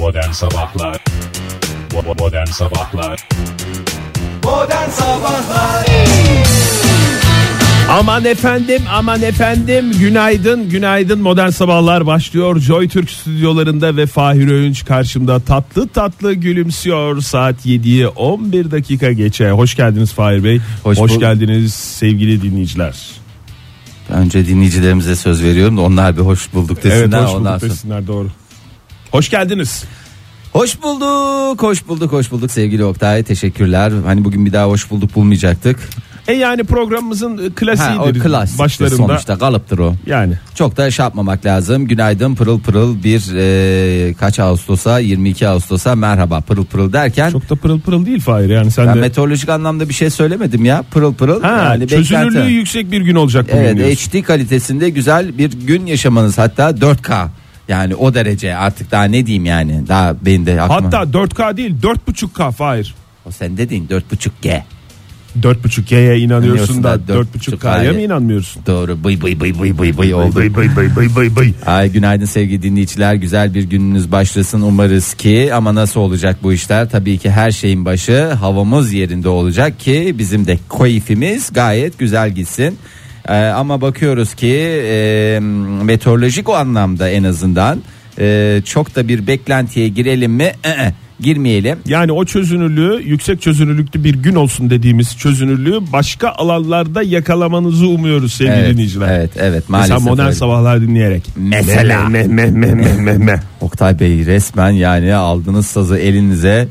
Modern Sabahlar. Modern Sabahlar. Modern Sabahlar. Aman efendim aman efendim. Günaydın günaydın. Modern sabahlar başlıyor. Joy Türk stüdyolarında ve Fahir Öğünç karşımda. Tatlı tatlı gülümsüyor. Saat 7'yi 11 dakika geçe. Hoş geldiniz Fahir Bey. Hoş, Hoş geldiniz sevgili dinleyiciler. Önce dinleyicilerimize söz veriyorum da onlar bir hoş bulduk desinler. evet hoş ondan bulduk sonra. desinler doğru hoş geldiniz Hoş bulduk, hoş bulduk, hoş bulduk sevgili Oktay. Teşekkürler. Hani bugün bir daha hoş bulduk bulmayacaktık. e yani programımızın Ha, o klasiğidir başlarında sonuçta kalıptır o. yani Çok da şey yapmamak lazım. Günaydın pırıl pırıl bir e, kaç Ağustos'a 22 Ağustos'a merhaba pırıl pırıl derken çok da pırıl pırıl değil Fahir yani sen ben de meteorolojik anlamda bir şey söylemedim ya. Pırıl pırıl. ha, yani çözünürlüğü beklenti. yüksek bir gün olacak bugün Evet diyorsun. HD kalitesinde güzel bir gün yaşamanız hatta 4K. Yani o derece artık daha ne diyeyim yani. Daha benim de aklıma. hatta 4K değil 4.5K Fahir O sen dedin 4.5G. 4.5G'ye inanıyorsun da da 4.5K'ya 4.5K'ya mı inanmıyorsun? Doğru bıy bıy bıy bıy bıy bıy oldu. Bay bay bay bay bay bay. Ay günaydın sevgili dinleyiciler. Güzel bir gününüz başlasın umarız ki ama nasıl olacak bu işler? Tabii ki her şeyin başı havamız yerinde olacak ki bizim de keyfimiz gayet güzel gitsin. Ee, ama bakıyoruz ki e, meteorolojik o anlamda en azından e, çok da bir beklentiye girelim mi? Ee, girmeyelim. Yani o çözünürlüğü yüksek çözünürlüklü bir gün olsun dediğimiz çözünürlüğü başka alanlarda yakalamanızı umuyoruz sevgili Evet, dinleyiciler. evet, evet, Mesela maalesef modern öyle. sabahlar dinleyerek. Mesela. Meh meh meh meh meh meh. Oktay Bey resmen yani aldığınız sazı elinize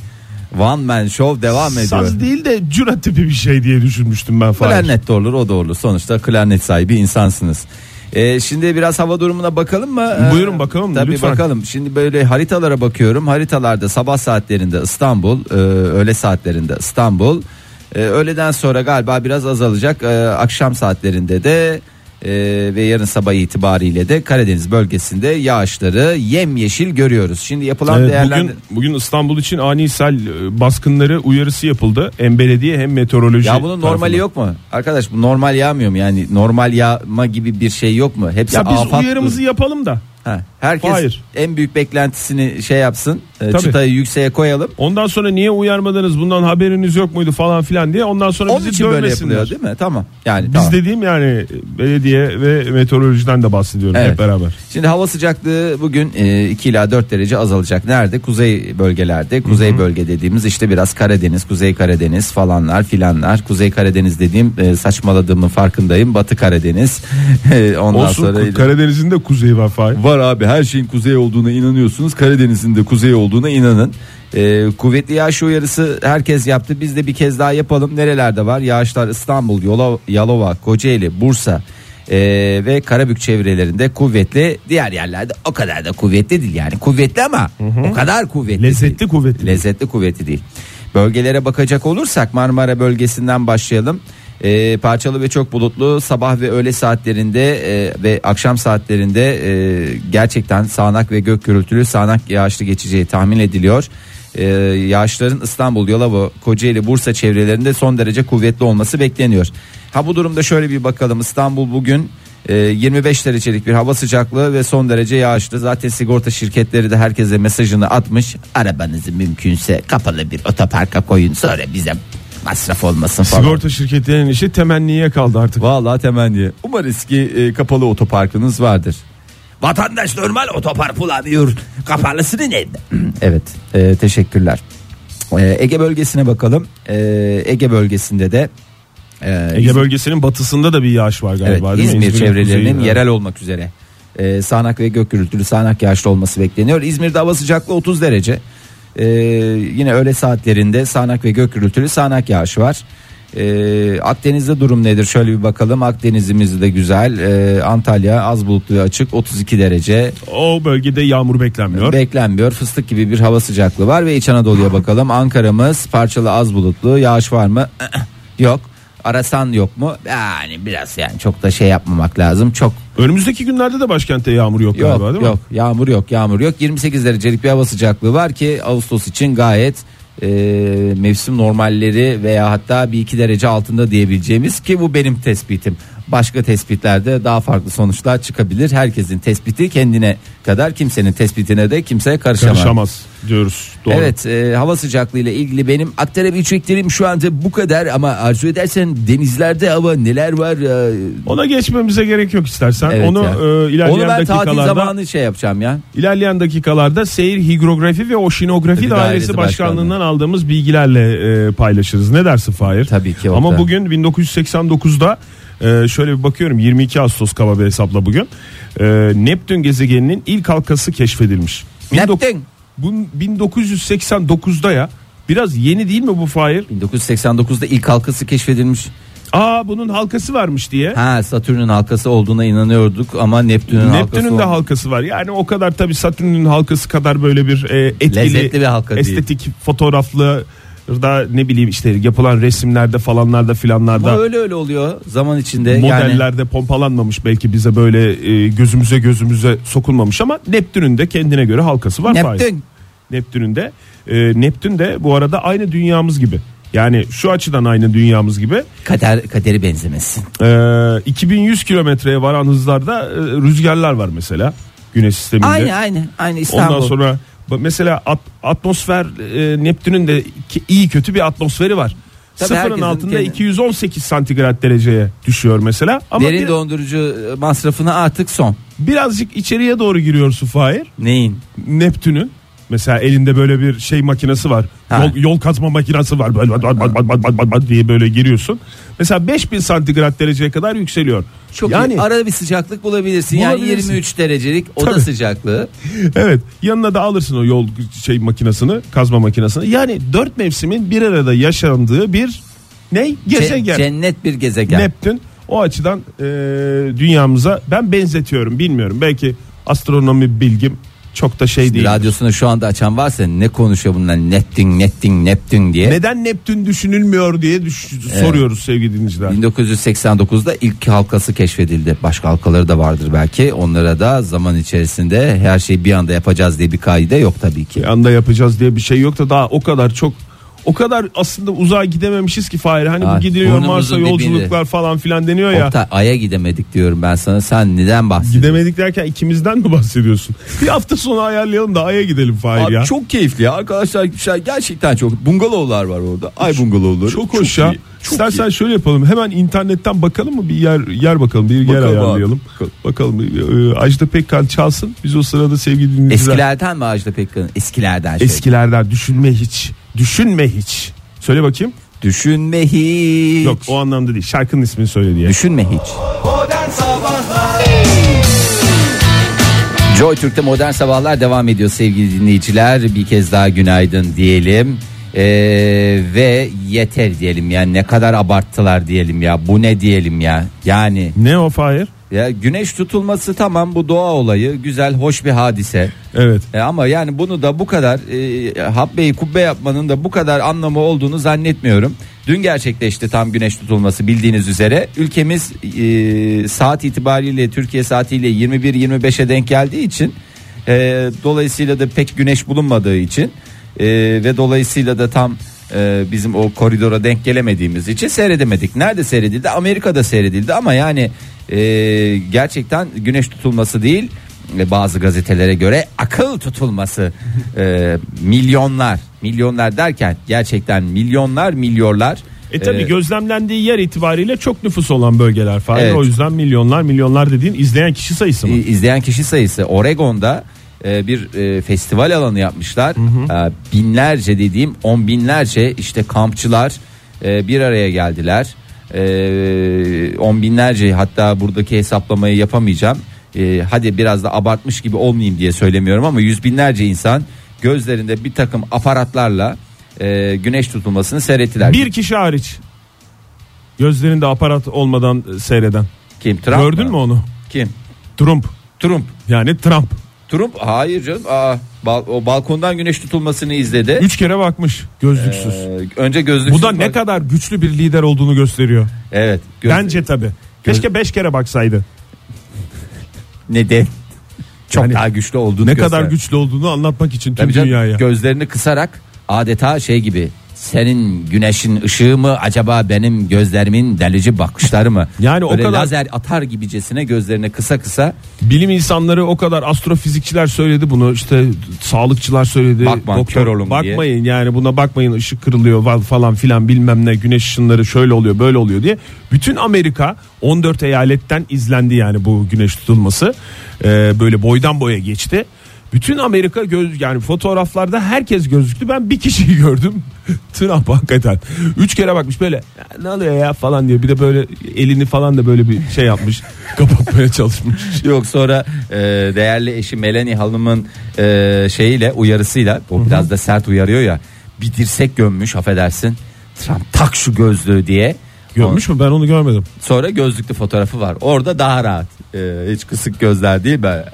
one man show devam ediyor. Saz değil de cüra tipi bir şey diye düşünmüştüm ben falan. Klarnet de olur o da olur. Sonuçta klarnet sahibi insansınız. Ee, şimdi biraz hava durumuna bakalım mı? Ee, Buyurun bakalım, Tabii lütfen. bakalım. Şimdi böyle haritalara bakıyorum. Haritalarda sabah saatlerinde İstanbul, e, öğle saatlerinde İstanbul. E, öğleden sonra galiba biraz azalacak. E, akşam saatlerinde de e, ve yarın sabah itibariyle de Karadeniz bölgesinde yağışları yemyeşil görüyoruz. Şimdi yapılan Evet, değerlendir bugün, bugün İstanbul için ani sel e, baskınları uyarısı yapıldı. Hem belediye hem meteoroloji. Ya bunun normali tarafından. yok mu? Arkadaş bu normal yağmıyor mu? Yani normal yağma gibi bir şey yok mu? Hepsi Ya biz afat- uyarımızı yapalım da. Ha, herkes Hayır. en büyük beklentisini şey yapsın. e, Tabii. çıtayı yükseğe koyalım. Ondan sonra niye uyarmadınız bundan haberiniz yok muydu falan filan diye ondan sonra Onun bizi için böyle dövmesinler. yapılıyor değil mi? Tamam. Yani Biz tamam. dediğim yani belediye ve meteorolojiden de bahsediyorum Evet. hep beraber. Şimdi hava sıcaklığı bugün e, 2 ila 4 derece azalacak. Nerede? Kuzey bölgelerde. Kuzey bölge dediğimiz işte biraz Karadeniz, Kuzey Karadeniz falanlar filanlar. Kuzey Karadeniz dediğim e, saçmaladığımın farkındayım. Batı Karadeniz. E, Ondan Olsun sonra Karadeniz'in de kuzeyi var Fahir. Var abi her şeyin kuzey olduğuna inanıyorsunuz. Karadeniz'in de kuzey olduğuna inanın. Ee, kuvvetli yağış uyarısı herkes yaptı. Biz de bir kez daha yapalım. Nerelerde var? Yağışlar İstanbul, Yola, Yalova, Kocaeli, Bursa ee, ve Karabük çevrelerinde kuvvetli. Diğer yerlerde o kadar da kuvvetli değil yani. Kuvvetli ama o kadar kuvvetli Lezzetli değil. kuvvetli. Lezzetli kuvvetli değil. Bölgelere bakacak olursak Marmara bölgesinden başlayalım. Ee, parçalı ve çok bulutlu sabah ve öğle saatlerinde e, ve akşam saatlerinde e, gerçekten sağanak ve gök gürültülü sağanak yağışlı geçeceği tahmin ediliyor. Ee, yağışların İstanbul, Yalova, Kocaeli, Bursa çevrelerinde son derece kuvvetli olması bekleniyor. Ha bu durumda şöyle bir bakalım İstanbul bugün e, 25 derecelik bir hava sıcaklığı ve son derece yağışlı. Zaten sigorta şirketleri de herkese mesajını atmış. Arabanızı mümkünse kapalı bir otoparka koyun sonra bize masraf olmasın falan. Sigorta şirketlerinin işi temenniye kaldı artık. Vallahi temenni. Umarız ki e, kapalı otoparkınız vardır. Vatandaş normal otopark kullanıyor. Kapalısını nerede? evet. e, teşekkürler. E, Ege bölgesine bakalım. E, Ege bölgesinde de e, Ege bölgesinin batısında da bir yağış var Evet, galiba mi? İzmir İzmir'in çevrelerinin kuzeyi, yerel olmak üzere e, sağanak ve gök gürültülü sağanak yağışlı olması bekleniyor. İzmir'de hava sıcaklığı 30 derece. E, yine öğle saatlerinde sağanak ve gök gürültülü sağanak yağış var. E, Akdeniz'de durum nedir? Şöyle bir bakalım. Akdeniz'imiz de güzel. E, Antalya az bulutlu ve açık 32 derece. O bölgede yağmur beklenmiyor. Beklenmiyor. Fıstık gibi bir hava sıcaklığı var ve İç Anadolu'ya bakalım. Ankara'mız parçalı az bulutlu. Yağış var mı? yok. Arasan yok mu? Yani biraz yani çok da şey yapmamak lazım. Çok Önümüzdeki günlerde de başkentte yağmur yok, yok galiba değil mi? yok yağmur yok yağmur yok. 28 derecelik bir hava sıcaklığı var ki Ağustos için gayet e, mevsim normalleri veya hatta bir iki derece altında diyebileceğimiz ki bu benim tespitim. Başka tespitlerde daha farklı sonuçlar çıkabilir. Herkesin tespiti kendine kadar kimsenin tespitine de kimse karışamaz. Karışamaz diyoruz. Doğru. Evet e, hava sıcaklığı ile ilgili benim aktarabileceklerim şu anda bu kadar ama arzu edersen denizlerde hava neler var e, Ona geçmemize gerek yok istersen. evet Onu e, ilerleyen Onu ben tatil dakikalarda zamanı şey yapacağım ya. ilerleyen dakikalarda Seyir Higrografi ve Oşinografi Dairesi dairesi Başkanlığından aldığımız bilgilerle e, paylaşırız. Ne dersin Fahir? Tabii ki, Ama Oktay. bugün 1989'da e, şöyle bir bakıyorum 22 Ağustos kaba bir hesapla bugün. E, Neptün gezegeninin ilk halkası keşfedilmiş. Neptün. Bu 1989'da ya. Biraz yeni değil mi bu Fahir? 1989'da ilk halkası keşfedilmiş. Aa bunun halkası varmış diye. Ha Satürn'ün halkası olduğuna inanıyorduk ama Neptün'ün halkası Neptün'ün de ol- halkası var. Yani o kadar tabii Satürn'ün halkası kadar böyle bir e, etkili, Lezzetli bir halka değil. estetik fotoğraflı da ne bileyim işte yapılan resimlerde falanlarda filanlarda Ama öyle öyle oluyor zaman içinde yani modellerde pompalanmamış belki bize böyle e, gözümüze gözümüze sokulmamış ama Neptün'ün de kendine göre halkası var. Neptün Neptün'ün de e, Neptün de bu arada aynı dünyamız gibi. Yani şu açıdan aynı dünyamız gibi. kader kaderi benzemesin. E, 2100 kilometreye varan hızlarda e, rüzgarlar var mesela Güneş sisteminde. Aynı aynı aynı İstanbul. Ondan sonra mesela at- atmosfer e, Neptün'ün de ki- iyi kötü bir atmosferi var. Tabii Sıfırın altında kendi- 218 santigrat dereceye düşüyor mesela. Ama Derin bir- dondurucu masrafına artık son. birazcık içeriye doğru giriyorsun Fahir. Neyin? Neptün'ün mesela elinde böyle bir şey makinesi var. Ha. Yol, yol kazma makinesi var. Böyle bat, bat, bat, bat, bat, bat, bat diye böyle giriyorsun. Mesela 5000 santigrat dereceye kadar yükseliyor. Çok yani iyi. Arada bir sıcaklık bulabilirsin. Yani Bulabilirsin. 23 derecelik oda Tabii. sıcaklığı. evet yanına da alırsın o yol şey makinesini kazma makinesini. Yani dört mevsimin bir arada yaşandığı bir ne gezegen. cennet bir gezegen. Neptün o açıdan e, dünyamıza ben benzetiyorum bilmiyorum. Belki astronomi bilgim çok da şey değil. Radyosunu şu anda açan varsa ne konuşuyor bunlar Neptün Neptün Neptün diye. Neden Neptün düşünülmüyor diye düş- soruyoruz sevgili dinleyiciler. 1989'da ilk halkası keşfedildi. Başka halkaları da vardır belki. Onlara da zaman içerisinde her şeyi bir anda yapacağız diye bir kaide yok tabii ki. Bir anda yapacağız diye bir şey yok da daha o kadar çok o kadar aslında uzağa gidememişiz ki Fahir. Hani bu Ay, gidiliyor burnumuzun Mars'a dibinde. yolculuklar falan filan deniyor ya. Oktay Ay'a gidemedik diyorum ben sana. Sen neden bahsediyorsun? Gidemedik derken ikimizden mi bahsediyorsun? Bir hafta sonu ayarlayalım da Ay'a gidelim Fahir Abi ya. çok keyifli ya arkadaşlar gerçekten çok bungalovlar var orada ay bungalovları Çok hoş ya. iyi, çok İstersen iyi. şöyle yapalım. Hemen internetten bakalım mı bir yer yer bakalım. Bir yer Bakalım abi. ayarlayalım. Bakalım. Ee, Ajda Pekkan çalsın. Biz o sırada sevgili dinleyiciler. eskilerden mi Ajda Pekkan'ın eskilerden şey. Eskilerden düşünme hiç. Düşünme hiç. Söyle bakayım. düşünme hiç Yok o anlamda değil. Şarkının ismini söyle diye. düşünme hiç Joy Türk'te modern sabahlar devam ediyor sevgili dinleyiciler. Bir kez daha günaydın diyelim. Ee, ve yeter diyelim ya ne kadar abarttılar diyelim ya bu ne diyelim ya yani Ne o Fahir? Ya güneş tutulması tamam bu doğa olayı güzel hoş bir hadise Evet. E, ama yani bunu da bu kadar e, habbeyi kubbe yapmanın da bu kadar anlamı olduğunu zannetmiyorum. Dün gerçekleşti tam güneş tutulması bildiğiniz üzere. Ülkemiz e, saat itibariyle Türkiye saatiyle 21-25'e denk geldiği için e, dolayısıyla da pek güneş bulunmadığı için e, ve dolayısıyla da tam e, bizim o koridora denk gelemediğimiz için seyredemedik. Nerede seyredildi? Amerika'da seyredildi ama yani e, gerçekten güneş tutulması değil ve bazı gazetelere göre akıl tutulması e, milyonlar milyonlar derken gerçekten milyonlar milyonlar E tabi e, gözlemlendiği yer itibariyle çok nüfus olan bölgeler Fahir. Evet. O yüzden milyonlar milyonlar dediğin izleyen kişi sayısı mı? İzleyen kişi sayısı Oregon'da e, bir e, festival alanı yapmışlar. E, binlerce dediğim on binlerce işte kampçılar e, bir araya geldiler. E, on binlerce hatta buradaki hesaplamayı yapamayacağım. E, hadi biraz da abartmış gibi olmayayım diye söylemiyorum ama yüz binlerce insan gözlerinde bir takım aparatlarla e, güneş tutulmasını seyrettiler. Bir kişi hariç. Gözlerinde aparat olmadan seyreden. Kim? Trump Gördün mü onu? Kim? Trump. Trump. Yani Trump. Trump hayır canım. Aa, bal- o balkondan güneş tutulmasını izledi. Üç kere bakmış gözlüksüz. Ee, önce gözlüksüz Bu da ne bak- kadar güçlü bir lider olduğunu gösteriyor. Evet. Göz... Bence tabi. Keşke beş kere baksaydı. Neden? Çok Yani daha güçlü olduğunu Ne göster. kadar güçlü olduğunu anlatmak için tüm Tabii canım, dünyaya. gözlerini kısarak adeta şey gibi senin güneşin ışığı mı acaba benim gözlerimin delici bakışları mı? Yani o Böyle kadar- lazer atar gibicesine gözlerine kısa kısa Bilim insanları o kadar astrofizikçiler söyledi bunu işte sağlıkçılar söyledi. Bakma, kör olun diye. Bakmayın yani buna bakmayın ışık kırılıyor fa- falan filan bilmem ne güneş ışınları şöyle oluyor böyle oluyor diye. Bütün Amerika 14 eyaletten izlendi yani bu güneş tutulması Ee, böyle boydan boya geçti. Bütün Amerika göz yani fotoğraflarda herkes gözüktü. Ben bir kişiyi gördüm. Trump hakikaten. Üç kere bakmış böyle "Ya ne oluyor ya falan diye. Bir de böyle elini falan da böyle bir şey yapmış. Kapatmaya çalışmış. Yok sonra e, değerli eşi Melanie Hanım'ın e, şeyiyle uyarısıyla o biraz da sert uyarıyor ya bir dirsek gömmüş affedersin Trump tak şu gözlüğü diye Görmüş mü? Ben onu görmedim. sonra gözlüklü fotoğrafı var orada daha rahat E, hiç kısık gözler değil be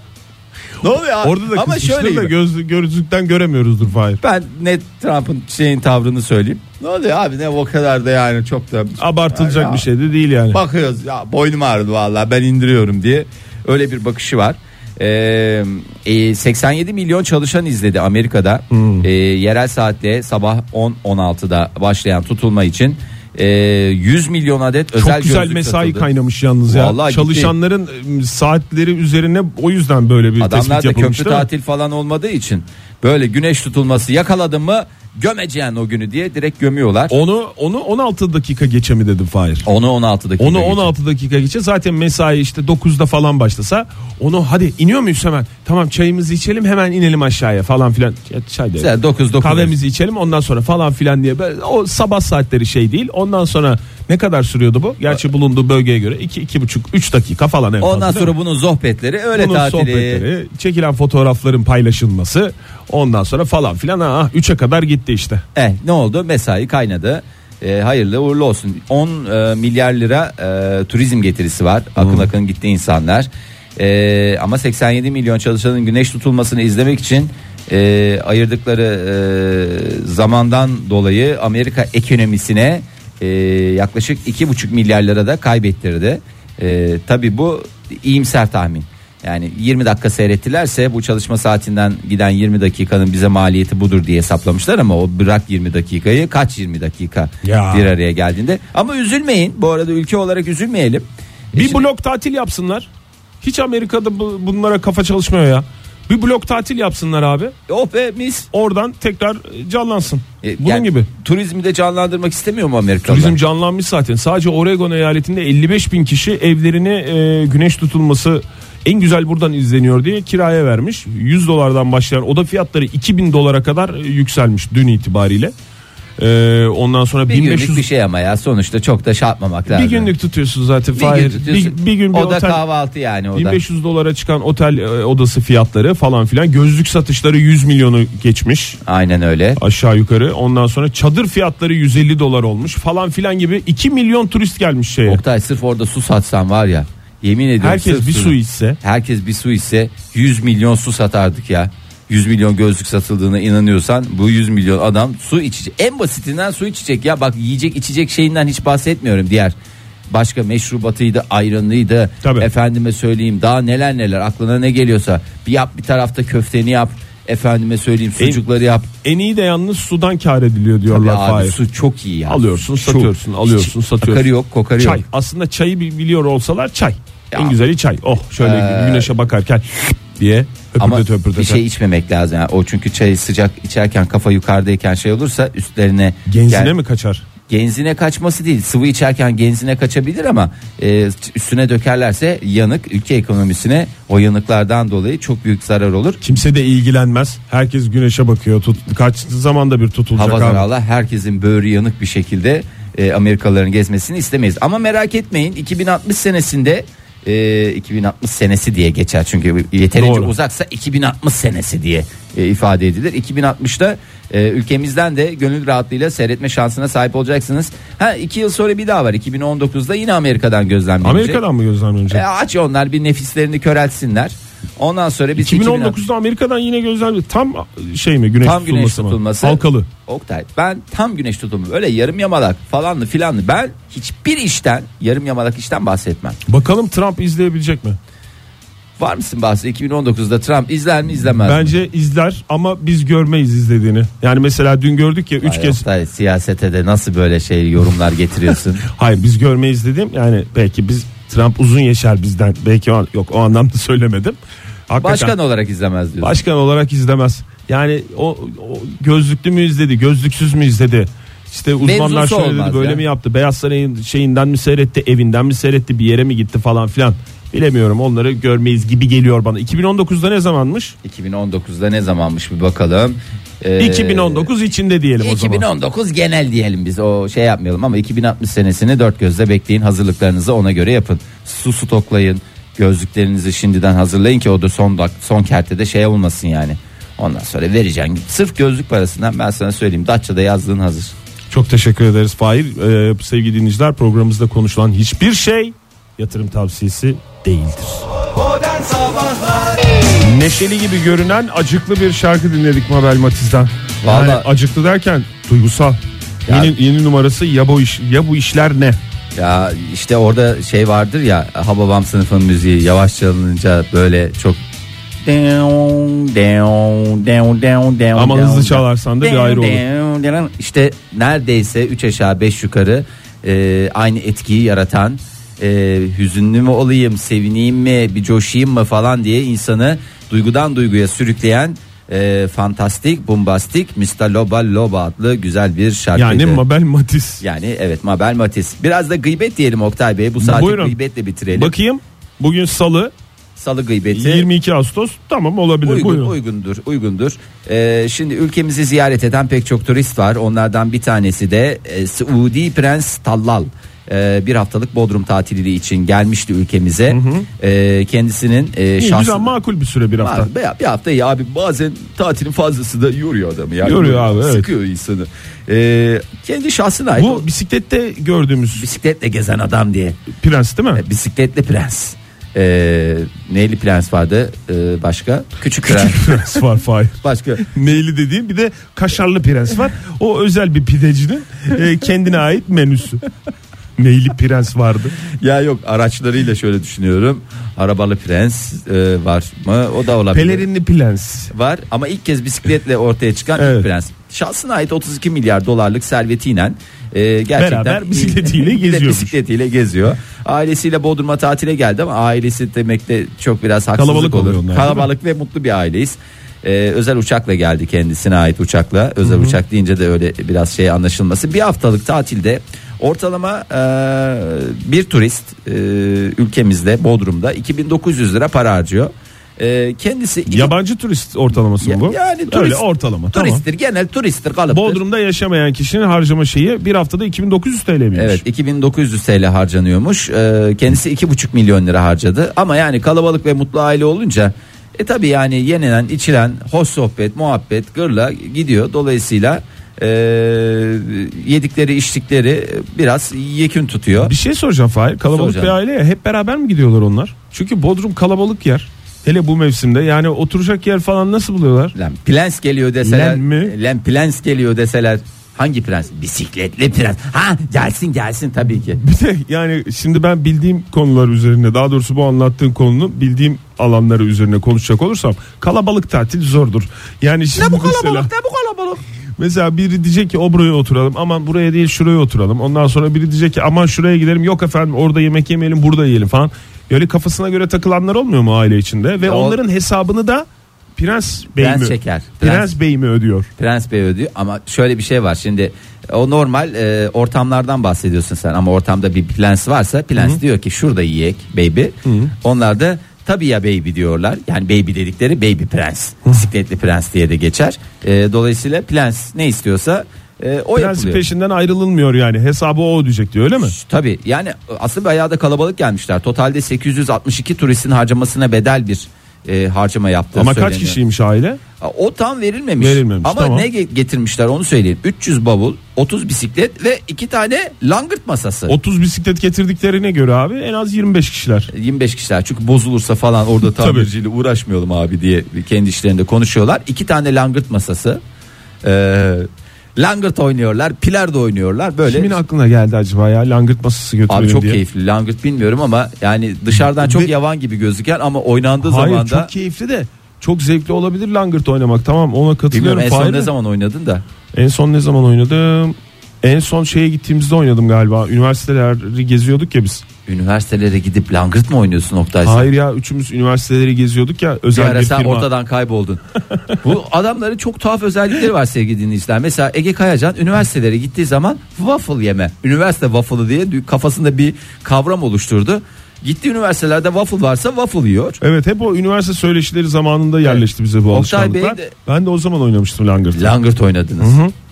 ne oluyor abi? Orada da ama şöyle göz, gözlükten göremiyoruzdur Fahir. ben net Trump'ın şeyin tavrını söyleyeyim ne oluyor abi ne o kadar da yani çok da Abartılacak Ya, bir şey de değil yani. bakıyoruz ya boynum ağrıdı vallahi ben indiriyorum diye öyle bir bakışı var. Ee, e, 87 milyon çalışan izledi Amerika'da Hmm. Ee, yerel saatle sabah 10-16'da başlayan tutulma için e, 100 milyon adet özel Çok güzel gözlük mesai satıldı. kaynamış yalnız ya. Vallahi gitti. Çalışanların e, saatleri üzerine o yüzden böyle bir Adamlar tespit da yapılmış köprü değil mi? tatil falan olmadığı için böyle güneş tutulması yakaladın mı gömeceğin o günü diye direkt gömüyorlar. Onu onu 16 dakika geçe mi dedim Fahir? Onu 16 dakika Onu geçiyor. 16 dakika geçe zaten mesai işte 9'da falan başlasa onu hadi iniyor muyuz hemen? Tamam çayımızı içelim hemen inelim aşağıya falan filan. Çay da- Güzel, 9 9 Kahvemizi içelim ondan sonra falan filan diye. O sabah saatleri şey değil. Ondan sonra ne kadar sürüyordu bu? Gerçi bulunduğu bölgeye göre 2 iki, buçuk 3 dakika falan en. Ondan sonra bunun sohbetleri öyle Bunun tatili. sohbetleri, çekilen fotoğrafların paylaşılması, ondan sonra falan filan ah 3'e kadar gitti işte. Eh ne oldu? Mesai kaynadı. Eh, hayırlı uğurlu olsun. 10 e, milyar lira e, turizm getirisi var. Akın akın gitti insanlar. E, ama 87 milyon çalışanın güneş tutulmasını izlemek için e, ayırdıkları e, zamandan dolayı Amerika ekonomisine e, yaklaşık 2,5 milyar lira da kaybettirdi. E, Tabi bu iyimser tahmin. Yani 20 dakika seyrettilerse bu çalışma saatinden giden 20 dakikanın bize maliyeti budur diye hesaplamışlar ama o bırak 20 dakikayı kaç 20 dakika Ya. bir araya geldiğinde. Ama üzülmeyin bu arada ülke olarak üzülmeyelim. E Bir şimdi- blok tatil yapsınlar. Hiç Amerika'da bu- bunlara kafa çalışmıyor ya. Bir blok tatil yapsınlar abi. Oh be mis. Oradan tekrar canlansın. E, Bunun yani gibi. Turizmi de canlandırmak istemiyor mu Amerikalılar? Turizm canlanmış zaten. Sadece Oregon eyaletinde 55 bin kişi evlerini e, güneş tutulması en güzel buradan izleniyor diye kiraya vermiş. 100 dolardan başlayan oda fiyatları 2000 dolara kadar e, yükselmiş dün itibariyle. E, ondan sonra bir 1500 günlük bir şey ama ya sonuçta çok da şey yapmamak lazım. bir günlük tutuyorsun zaten. bir, Fahir. gün tutuyorsun. bir, bir gün bir o da otel kahvaltı yani o da. 1500 dolara çıkan otel e, odası fiyatları falan filan. Gözlük satışları 100 milyonu geçmiş Aynen öyle. aşağı yukarı. Ondan sonra çadır fiyatları 150 dolar olmuş falan filan gibi 2 milyon turist gelmiş şeye. Oktay sırf orada su satsan var ya. Yemin ediyorum Herkes bir su- su içse Herkes bir su içse 100 milyon su satardık ya. 100 milyon gözlük satıldığına inanıyorsan bu 100 milyon adam su içecek. En basitinden su içecek ya bak yiyecek içecek şeyinden hiç bahsetmiyorum diğer. Başka meşrubatıydı, ayranıydı. Tabii. Efendime söyleyeyim daha neler neler aklına ne geliyorsa. Bir yap bir tarafta köfteni yap. Efendime söyleyeyim sucukları yap. en iyi de yalnız sudan kar ediliyor Tabii diyorlar abi Fahir. su çok iyi ya. Alıyorsun, Su- satıyorsun, alıyorsun, Hiç satıyorsun. Akarı yok, kokarı Çay. yok. Aslında çayı bi- biliyor olsalar çay. Ya. En güzeli çay. Oh şöyle Ee, güneşe bakarken diye Ama bir şey içmemek lazım. Yani o çünkü çayı sıcak içerken kafa yukarıdayken şey olursa üstlerine Genzine gel- mi kaçar? Genzine kaçması değil. Sıvı içerken genzine kaçabilir ama e, üstüne dökerlerse yanık ülke ekonomisine o yanıklardan dolayı çok büyük zarar olur. Kimse de ilgilenmez. Herkes güneşe bakıyor. Tut, kaç zamanda bir tutulacak Hava zararla herkesin böğrü yanık bir şekilde e, Amerikalıların gezmesini istemeyiz. Ama merak etmeyin 2060 senesinde e, 2060 senesi diye geçer çünkü yeterince Doğru. uzaksa 2060 senesi diye e, ifade edilir. 2060'ta e, ülkemizden de gönül rahatlığıyla seyretme şansına sahip olacaksınız. Ha iki yıl sonra bir daha var 2019'da yine Amerika'dan gözlemlenecek. Amerika'dan mı gözlemlenecek? E, aç onlar bir nefislerini köreltsinler. Ondan sonra biz 2019'da Amerika'dan yine gözlemlenecek. Tam şey mi güneş Tam tutulması güneş mı? tutulması. Halkalı. Oktay ben tam güneş tutumu öyle yarım yamalak falanlı filanlı ben hiçbir işten yarım yamalak işten bahsetmem. Bakalım Trump izleyebilecek mi? Var mısın bahsi 2019'da Trump izler mi izlemez mi? Bence izler ama biz görmeyiz izlediğini. Yani mesela dün gördük ya 3 Ay kez Oktay, siyasete de nasıl böyle şey yorumlar getiriyorsun? Hayır biz görmeyiz dedim. Yani belki biz Trump uzun yaşar bizden. Belki o, yok o anlamda söylemedim. Hakikaten Başkan olarak izlemez diyorsun. başkan olarak izlemez. Yani o, o gözlüklü mü izledi, gözlüksüz mü izledi? İşte uzmanlar Mevzusu şöyle dedi, böyle ya. mi yaptı? Beyaz Saray'ın şeyinden mi seyretti, evinden mi seyretti, bir yere mi gitti falan filan. Bilemiyorum onları görmeyiz gibi geliyor bana. 2019'da ne zamanmış? 2019'da ne zamanmış bir bakalım. Ee, 2019 içinde diyelim o zaman. 2019 genel diyelim biz o şey yapmayalım ama 2060 senesini dört gözle bekleyin hazırlıklarınızı ona göre yapın. Su stoklayın gözlüklerinizi şimdiden hazırlayın ki o da son dak son kertede şey olmasın yani. Ondan sonra vereceğim. Sırf gözlük parasından ben sana söyleyeyim. Datça'da yazdığın hazır. Çok teşekkür ederiz Fahir. Ee, sevgili dinleyiciler programımızda konuşulan hiçbir şey yatırım tavsiyesi değildir. Neşeli gibi görünen acıklı bir şarkı dinledik Mabel Matiz'den. Yani Vallahi- acıklı derken duygusal. Ya- Yeni, yeni numarası ya bu iş ya bu işler ne? Ya işte orada şey vardır ya Hababam sınıfın müziği yavaş çalınınca böyle çok Ama hızlı çalarsan da bir ayrı olur. İşte neredeyse 3 aşağı 5 yukarı e, aynı etkiyi yaratan e, hüzünlü mü olayım sevineyim mi bir coşayım mı falan diye insanı duygudan duyguya sürükleyen e, fantastik bombastik Mr. Loba Loba adlı güzel bir şarkıydı. Yani Mabel Matiz. Yani evet Mabel Matiz. Biraz da gıybet diyelim Oktay Bey. Bu saati Buyurun. gıybetle bitirelim. Bakayım bugün salı Salı gıybeti. 22 Ağustos tamam olabilir Uygun, buyurun. uygundur, uygundur. Ee, şimdi ülkemizi ziyaret eden pek çok turist var. Onlardan bir tanesi de e, Suudi Prens Tallal. Ee, bir haftalık Bodrum tatili için gelmişti ülkemize. Ee, kendisinin e, İyi, şahsı- güzel makul bir süre bir hafta. Abi, bir- bir hafta iyi abi bazen tatilin fazlası da yoruyor adamı. Yani Yoruyor abi, evet. Sıkıyor insanı. Ee, kendi şahsına ait. Bu o bisiklette gördüğümüz bisikletle gezen adam diye. prens değil mi? E, Bisikletli prens. Ee, neyli prens vardı Ee, başka? Küçük, prens. prens var Fahir. Başka. Neyli dediğim bir de kaşarlı prens var. O özel bir pidecinin e, kendine ait menüsü. Neyli prens vardı. Ya yok araçlarıyla şöyle düşünüyorum. Arabalı prens e, var mı? O da olabilir. Pelerinli prens. var ama ilk kez bisikletle ortaya çıkan Evet. ilk prens. Şahsına ait 32 milyar dolarlık servetiyle e, gerçekten Beraber bisikletiyle geziyormuş. bisikletiyle geziyor. Ailesiyle Bodrum'a tatile geldi ama ailesi demek de çok biraz haksızlık Kalabalık olur. onlar? Kalabalık ve mutlu bir aileyiz. E, özel uçakla geldi kendisine ait uçakla. Özel uçak deyince de öyle biraz şey anlaşılması. Bir haftalık tatilde ortalama e, bir turist e, ülkemizde Bodrum'da 2900 lira para harcıyor. E, kendisi iki- Yabancı turist ortalaması ya- mı bu? Yani turist, Öyle ortalama. Tamam. Turisttir genel turisttir kalıptır. Bodrum'da yaşamayan kişinin harcama şeyi bir haftada 2900 TL miymiş? Evet 2900 TL harcanıyormuş. Ee, kendisi 2,5 milyon lira harcadı. Ama yani kalabalık ve mutlu aile olunca e tabi yani yenilen içilen hoş sohbet muhabbet gırla gidiyor. Dolayısıyla e, yedikleri içtikleri biraz yekün tutuyor. Bir şey soracağım Fahir. Kalabalık Soracağım. bir aile ya hep beraber mi gidiyorlar onlar? Çünkü Bodrum kalabalık yer. Hele bu mevsimde yani oturacak yer falan nasıl buluyorlar? Lan plans geliyor deseler. Len mi? Lan plans geliyor deseler. Hangi prens? Bisikletli prens. Ha gelsin gelsin tabii ki. Bir de yani şimdi ben bildiğim konular üzerine daha doğrusu bu anlattığın konunun bildiğim alanları üzerine konuşacak olursam kalabalık tatil zordur. Yani şimdi mesela, ne bu kalabalık? Mesela biri diyecek ki o buraya oturalım aman buraya değil şuraya oturalım. Ondan sonra biri diyecek ki aman şuraya gidelim yok efendim orada yemek yemeyelim burada yiyelim falan. Öyle kafasına göre takılanlar olmuyor mu aile içinde ve O- onların hesabını da Prens Bey Prens mi? çeker. Prens, Prens- Bey mi ödüyor? Prens Bey ödüyor ama şöyle bir şey var şimdi o normal e, ortamlardan bahsediyorsun sen ama ortamda bir plans varsa plans diyor ki şurada yiyek baby onlar da tabii ya baby diyorlar yani baby dedikleri baby prens bisikletli prens diye de geçer E, dolayısıyla plans ne istiyorsa e, o Prensin yapılıyor. peşinden ayrılınmıyor yani hesabı o ödeyecek diyor öyle mi? Tabii yani aslında bayağı da kalabalık gelmişler. Totalde 862 turistin harcamasına bedel bir e, harcama yaptığı Ama kaç söyleniyor. kişiymiş aile? O tam verilmemiş. Verilmemiş, Ama tamam. ne ge- getirmişler onu söyleyeyim. 300 bavul, 30 bisiklet ve 2 tane langırt masası. 30 bisiklet getirdiklerine göre abi en az 25 kişiler. 25 kişiler çünkü bozulursa falan orada tamirciyle uğraşmayalım abi diye kendi işlerinde konuşuyorlar. İki tane langırt masası. Ee, Langırt oynuyorlar, pilardo oynuyorlar böyle. Kimin aklına geldi acaba ya langırt masası götürelim Abi çok diye. keyifli. Langırt bilmiyorum ama yani dışarıdan çok Ve- yavan gibi gözüken ama oynandığı Hayır zaman da çok keyifli de çok zevkli olabilir langırt oynamak tamam ona bilmiyorum katılıyorum. en son Fahir ne de. zaman oynadın da. En son ne zaman oynadım? En son şeye gittiğimizde oynadım galiba. Üniversiteleri geziyorduk ya biz. Üniversitelere gidip langırt mı oynuyorsun Oktay? sen? Hayır ya üçümüz üniversiteleri geziyorduk ya Bir özel ara bir sen firma. ortadan kayboldun. Bu adamların çok tuhaf özellikleri var sevgili dinleyiciler. Mesela Ege Kayacan üniversitelere gittiği zaman waffle yeme. Üniversite waffle'ı diye kafasında bir kavram oluşturdu. Gittiği üniversitelerde waffle varsa waffle yiyor. Evet hep o üniversite söyleşileri zamanında yerleşti bize bu Oktay alışkanlıklar. Bey de- Ben de o zaman oynamıştım langırt. Langırt oynadınız.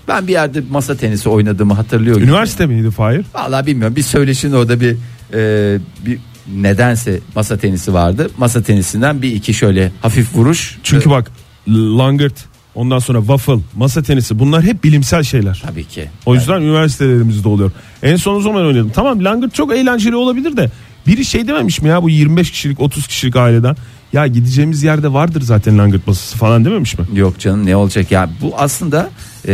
Ben bir yerde masa tenisi oynadığımı hatırlıyorum. Üniversite miydi Fahir? Vallahi bilmiyorum. Bir söyleşin orada bir e, bir nedense masa tenisi vardı. Masa tenisinden bir iki şöyle hafif vuruş. Çünkü E, bak langırt ondan sonra waffle masa tenisi bunlar hep bilimsel şeyler. tabii ki. O yüzden üniversitelerimizde oluyor. En son o zaman oynadım. Tamam langırt çok eğlenceli olabilir de biri şey dememiş mi ya bu 25 kişilik 30 kişilik aileden ya gideceğimiz yerde vardır zaten langırt masası falan dememiş mi? Yok canım ne olacak ya bu aslında e,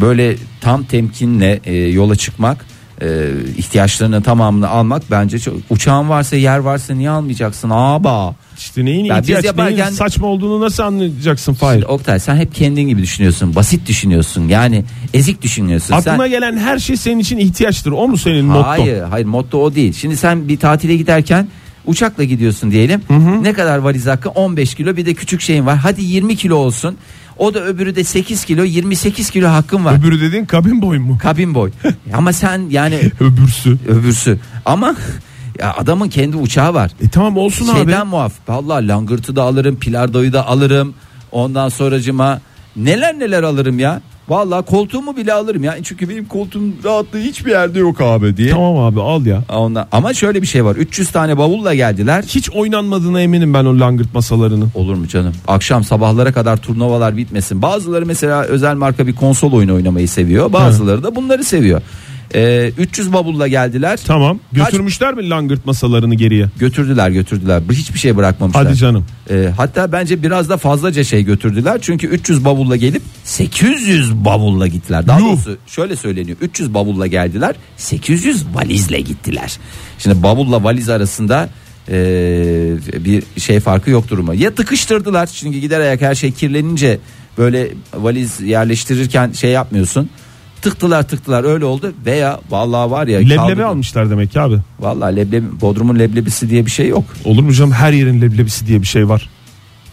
böyle tam temkinle e, yola çıkmak e, ihtiyaçlarının tamamını almak bence çok uçağın varsa yer varsa niye almayacaksın aba? İşte neyin Ya ihtiyaç yaparken- neyin saçma olduğunu nasıl anlayacaksın Fahir? Oktay sen hep kendin gibi düşünüyorsun basit düşünüyorsun yani ezik düşünüyorsun. Aklına sen gelen her şey senin için ihtiyaçtır. O mu senin motto? hayır hayır motto o değil. Şimdi sen bir tatile giderken uçakla gidiyorsun diyelim. Ne kadar valiz hakkı? 15 kilo bir de küçük şeyin var. Hadi 20 kilo olsun o da öbürü de 8 kilo 28 kilo hakkın var Öbürü dediğin kabin boy mu? kabin boy. Ama sen yani Öbürsü. öbürsü. Ama ya adamın kendi uçağı var. E tamam olsun Şeyden abi. muaf. Vallahi langırtı da alırım, pilardoyu da alırım. Ondan sonracıma neler neler alırım ya. Vallahi koltuğumu bile alırım ya. Çünkü benim koltuğum rahatlığı hiçbir yerde yok abi diye. Tamam abi al ya. Ondan, ama şöyle bir şey var. 300 tane bavulla geldiler. Hiç oynanmadığına eminim ben o langırt masalarını. Olur mu canım? Akşam sabahlara kadar turnuvalar bitmesin. Bazıları mesela özel marka bir konsol oyunu oynamayı seviyor. Bazıları da bunları seviyor. Ee, 300 bavulla geldiler. Tamam. Götürmüşler mi langırt masalarını geriye? Götürdüler götürdüler. Hiçbir şey bırakmamışlar. Hadi canım. Ee, hatta bence biraz da fazlaca şey götürdüler. Çünkü 300 bavulla gelip 800 bavulla gittiler. Daha Yuh. doğrusu şöyle söyleniyor. 300 bavulla geldiler. 800 valizle gittiler. Şimdi bavulla valiz arasında ee, bir şey farkı yok durumu. Ya tıkıştırdılar. Çünkü gider ayak her şey kirlenince böyle valiz yerleştirirken şey yapmıyorsun. Tıktılar tıktılar öyle oldu veya vallahi var ya Leblebi kaldırdı. almışlar demek ki abi. Vallahi leblebi Bodrum'un leblebisi diye bir şey yok. Olur mu canım her yerin leblebisi diye bir şey var.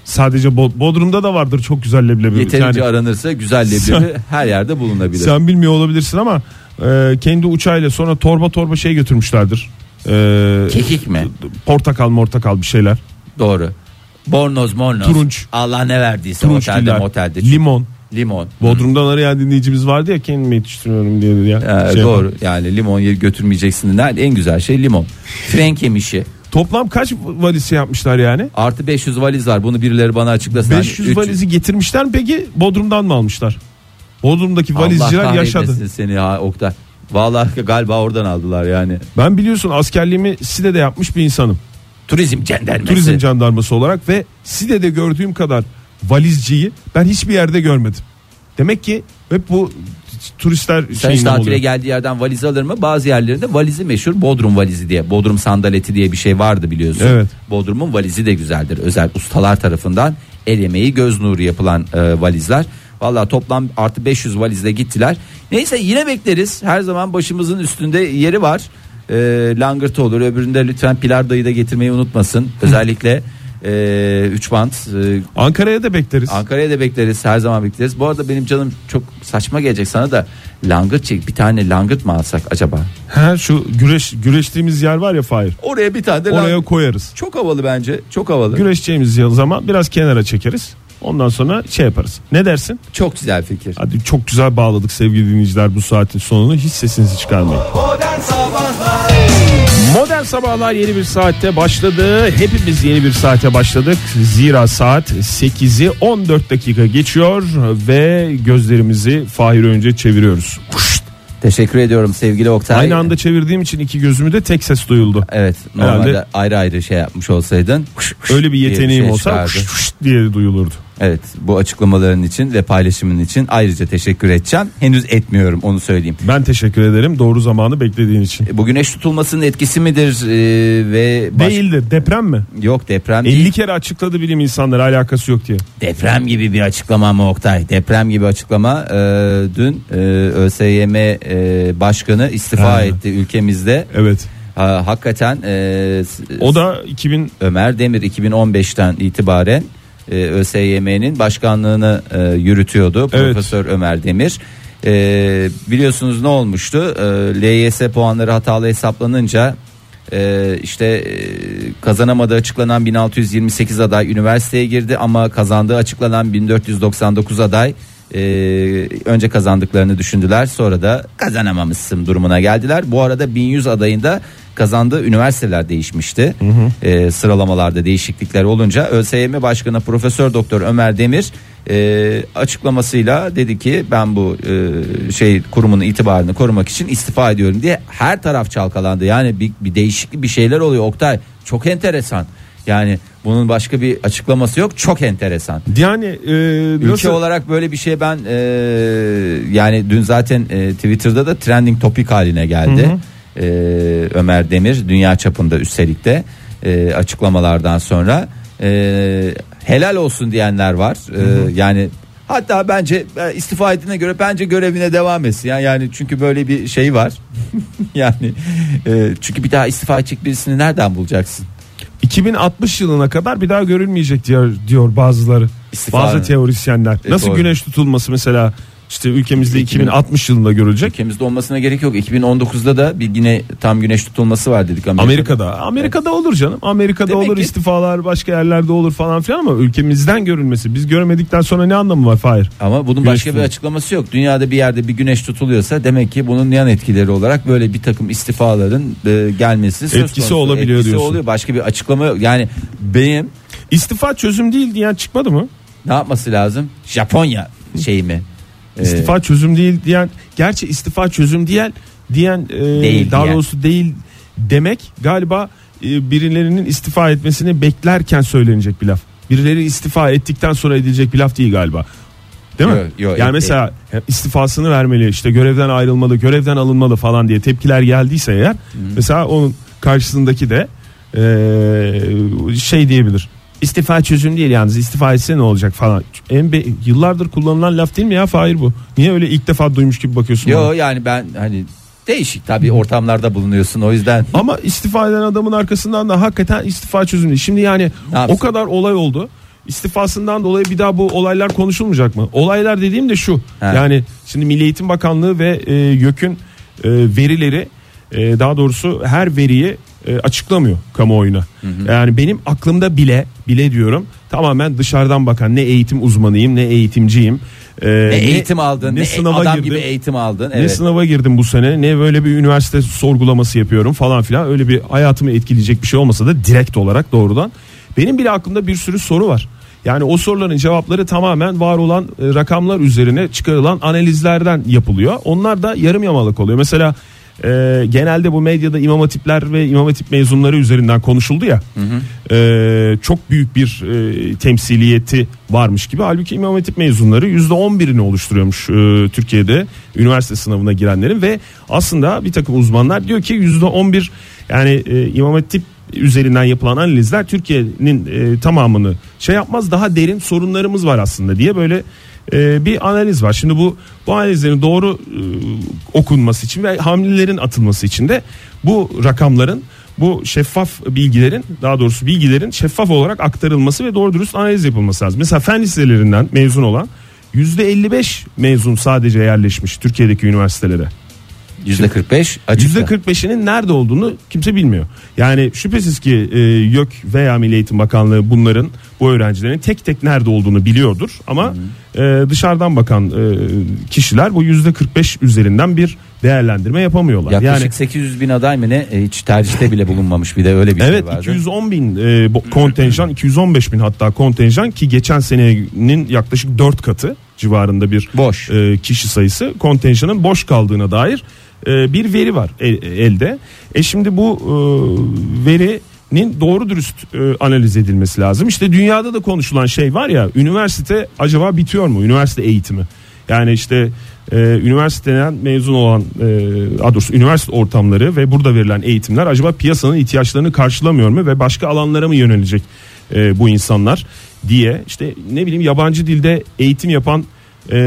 Sadece Bo- Bodrum'da da vardır çok güzel leblebi. Yeterince Yani aranırsa güzel leblebi Sen- her yerde bulunabilir. sen bilmiyor olabilirsin ama e, kendi uçağıyla sonra torba torba şey götürmüşlerdir. E, Kekik mi? portakal mortakal bir şeyler. Doğru. Bornoz mornoz. Turunç. Allah ne verdiyse Turunç otelde diller, motelde. limon. Limon. Bodrum'dan arayan dinleyicimiz vardı ya kendimi yetiştiriyorum diye. Ya. Ee, Şey doğru yani limon götürmeyeceksin. Nerede? En güzel şey limon. Frenk yemişi. Toplam kaç valiz şey yapmışlar yani? Artı 500 valiz var. Bunu birileri bana açıklasın. Hani 500 300 valizi getirmişler mi peki Bodrum'dan mı almışlar? Bodrum'daki Allah valizciler yaşadı. seni ha Oktay. Vallahi galiba oradan aldılar yani. Ben biliyorsun askerliğimi SİDE'de yapmış bir insanım. Turizm jandarması. Turizm jandarması olarak ve SİDE'de gördüğüm kadar valizciyi ben hiçbir yerde görmedim. Demek ki hep bu turistler Sen hiç tatile oluyor. geldiği yerden valiz alır mı? Bazı yerlerinde valizi meşhur Bodrum valizi diye. Bodrum sandaleti diye bir şey vardı biliyorsun. Evet. Bodrum'un valizi de güzeldir. Özel ustalar tarafından el emeği göz nuru yapılan e, valizler. Valla toplam artı 500 valizle gittiler. Neyse yine bekleriz. Her zaman başımızın üstünde yeri var. E, langırt olur. Öbüründe lütfen pilardayı da getirmeyi unutmasın. Özellikle 3 bant. e, Ankara'ya da bekleriz. Ankara'ya da bekleriz her zaman bekleriz. Bu arada benim canım çok saçma gelecek sana da langırt çek bir tane langırt mı alsak acaba? Ha şu güreş güreştiğimiz yer var ya Fahir. Oraya bir tane de Oraya langırt- koyarız. Çok havalı bence çok havalı. Güreşeceğimiz zaman biraz kenara çekeriz. Ondan sonra şey yaparız. Ne dersin? Çok güzel fikir. Hadi çok güzel bağladık sevgili dinleyiciler bu saatin sonunu. Hiç sesinizi çıkarmayın. Modern Sabahlar Modern Sabahlar yeni bir saatte başladı. Hepimiz yeni bir saate başladık. Zira saat 8'i 14 dakika geçiyor ve gözlerimizi Fahir önce çeviriyoruz. Teşekkür ediyorum sevgili Oktay. Aynı anda çevirdiğim için iki gözümü de tek ses duyuldu. Evet normalde Herhalde- ayrı ayrı şey yapmış olsaydın. Öyle bir diye yeteneğim şey olsa diye duyulurdu. Evet bu açıklamaların için ve paylaşımın için ayrıca teşekkür edeceğim. Henüz etmiyorum onu söyleyeyim. Ben teşekkür ederim doğru zamanı beklediğin için. Bu güneş tutulmasının etkisi midir e, ve baş- Değildir deprem mi? Yok deprem 50 değil. kere açıkladı bilim insanları alakası yok diye. Deprem gibi bir açıklama mı Oktay? Deprem gibi açıklama e, dün e, ÖSYM e, başkanı istifa Ha. etti ülkemizde. Evet. Ha, hakikaten e, s- O da 2000 Ömer Demir 2015'ten itibaren e, ÖSYM'nin başkanlığını e, yürütüyordu. Evet. Profesör Ömer Demir. E, biliyorsunuz ne olmuştu? E, LYS puanları hatalı hesaplanınca e, işte e, kazanamadığı açıklanan 1628 aday üniversiteye girdi ama kazandığı açıklanan 1499 aday e, önce kazandıklarını düşündüler sonra da kazanamamışsın durumuna geldiler. Bu arada 1100 adayında kazandığı üniversiteler değişmişti. E, sıralamalarda değişiklikler olunca ÖSYM Başkanı Profesör Doktor Ömer Demir e, açıklamasıyla dedi ki ben bu e, şey kurumun itibarını korumak için istifa ediyorum diye her taraf çalkalandı. Yani bir, bir değişiklik bir şeyler oluyor Oktay. Çok enteresan. Yani bunun başka bir açıklaması yok. Çok enteresan. yani e, Ülke nasıl olarak böyle bir şey ben e, yani dün zaten e, Twitter'da da trending topik haline geldi. E, Ömer Demir dünya çapında üstelik de e, açıklamalardan sonra e, helal olsun diyenler var. E, yani hatta bence e, istifa ettiğine göre bence görevine devam etsin. Yani, yani çünkü böyle bir şey var. yani e, çünkü bir daha istifa edecek birisini nereden bulacaksın? 2060 yılına kadar bir daha görülmeyecek diyor, diyor bazıları. İstifa- Bazı teorisyenler. E, Nasıl doğru. güneş tutulması mesela işte ülkemizde 2000 2060 yılında görülecek. Ülkemizde olmasına gerek yok. 2019'da da bir yine tam güneş tutulması var dedik Amerika'da. Amerika'da. Amerika'da olur canım. Amerika'da Demek olur ki- istifalar başka yerlerde olur falan filan ama ülkemizden görülmesi. Biz göremedikten sonra ne anlamı var Fahir? Ama bunun Güneş başka bir tutulması. açıklaması yok. Dünyada bir yerde bir güneş tutuluyorsa demek ki bunun yan etkileri olarak böyle bir takım istifaların e, gelmesi söz Etkisi konusu. olabiliyor Etkisi diyorsun. oluyor. Başka bir açıklama yok. Yani benim İstifa çözüm değil diyen çıkmadı mı? ne yapması lazım? Japonya şeyi mi? Ee, İstifa çözüm değil diyen gerçi istifa çözüm diyen diyen e, Değil daha diyen. doğrusu değil demek galiba e, birilerinin istifa etmesini beklerken söylenecek bir laf. Birileri istifa ettikten sonra edilecek bir laf değil galiba. Değil mi? Yok, yani et- mesela istifasını vermeli, işte görevden ayrılmalı, görevden alınmalı falan diye tepkiler geldiyse eğer mesela onun karşısındaki de e, şey diyebilir. İstifa çözüm değil yalnız istifa etse ne olacak falan. En be- yıllardır kullanılan laf değil mi ya Fahir bu? Niye öyle ilk defa duymuş gibi bakıyorsun? Yo bana? yani ben hani değişik tabii ortamlarda bulunuyorsun o yüzden. Ama istifa eden adamın arkasından da hakikaten istifa çözüm değil. Şimdi yani o kadar olay oldu. İstifasından dolayı bir daha bu olaylar konuşulmayacak mı? Olaylar dediğim de şu. He. Yani şimdi Milli Eğitim Bakanlığı ve e, YÖK'ün e, verileri e, daha doğrusu her veriyi e, açıklamıyor kamuoyuna. Yani benim aklımda bile bile diyorum tamamen dışarıdan bakan ne eğitim uzmanıyım ne eğitimciyim. e, Ne eğitim aldın, ne, sınava adam girdim. gibi eğitim aldın. Ne Evet. sınava girdim bu sene ne böyle bir üniversite sorgulaması yapıyorum falan filan öyle bir hayatımı etkileyecek bir şey olmasa da direkt olarak doğrudan benim bile aklımda bir sürü soru var. Yani o soruların cevapları tamamen var olan e, rakamlar üzerine çıkarılan analizlerden yapılıyor. Onlar da yarım yamalak oluyor. Mesela e, genelde bu medyada imam hatipler ve imam hatip mezunları üzerinden konuşuldu ya. E, çok büyük bir e, temsiliyeti varmış gibi. Halbuki imam hatip mezunları %11'ini oluşturuyormuş e, Türkiye'de üniversite sınavına girenlerin ve aslında bir takım uzmanlar diyor ki %11 yani e, imam hatip üzerinden yapılan analizler Türkiye'nin e, tamamını şey yapmaz daha derin sorunlarımız var aslında diye böyle e, bir analiz var. Şimdi bu bu analizlerin doğru e, okunması için ve hamlelerin atılması için de bu rakamların bu şeffaf bilgilerin daha doğrusu bilgilerin şeffaf olarak aktarılması ve doğru dürüst analiz yapılması lazım. Mesela fen liselerinden mezun olan %55 mezun sadece yerleşmiş Türkiye'deki üniversitelere. %45 açıkta. %45'inin nerede olduğunu kimse bilmiyor. Yani şüphesiz ki e, YÖK veya Milli Eğitim Bakanlığı bunların bu öğrencilerin tek tek nerede olduğunu biliyordur. Ama e, dışarıdan bakan e, kişiler bu %45 üzerinden bir değerlendirme yapamıyorlar. Yaklaşık yani 800 bin aday mı ne E, hiç tercihte bile bulunmamış bir de öyle bir Evet şey vardı. 210 bin e, kontenjan 215 bin hatta kontenjan ki geçen senenin yaklaşık 4 katı civarında bir Boş. e, kişi sayısı kontenjanın boş kaldığına dair bir veri var e- elde. E şimdi bu e, veri nin doğru dürüst e, analiz edilmesi lazım. İşte dünyada da konuşulan şey var ya üniversite acaba bitiyor mu? Üniversite eğitimi. Yani işte e, üniversiteden mezun olan e, doğrusu üniversite ortamları ve burada verilen eğitimler acaba piyasanın ihtiyaçlarını karşılamıyor mu ve başka alanlara mı yönelecek e, bu insanlar diye işte ne bileyim yabancı dilde eğitim yapan e,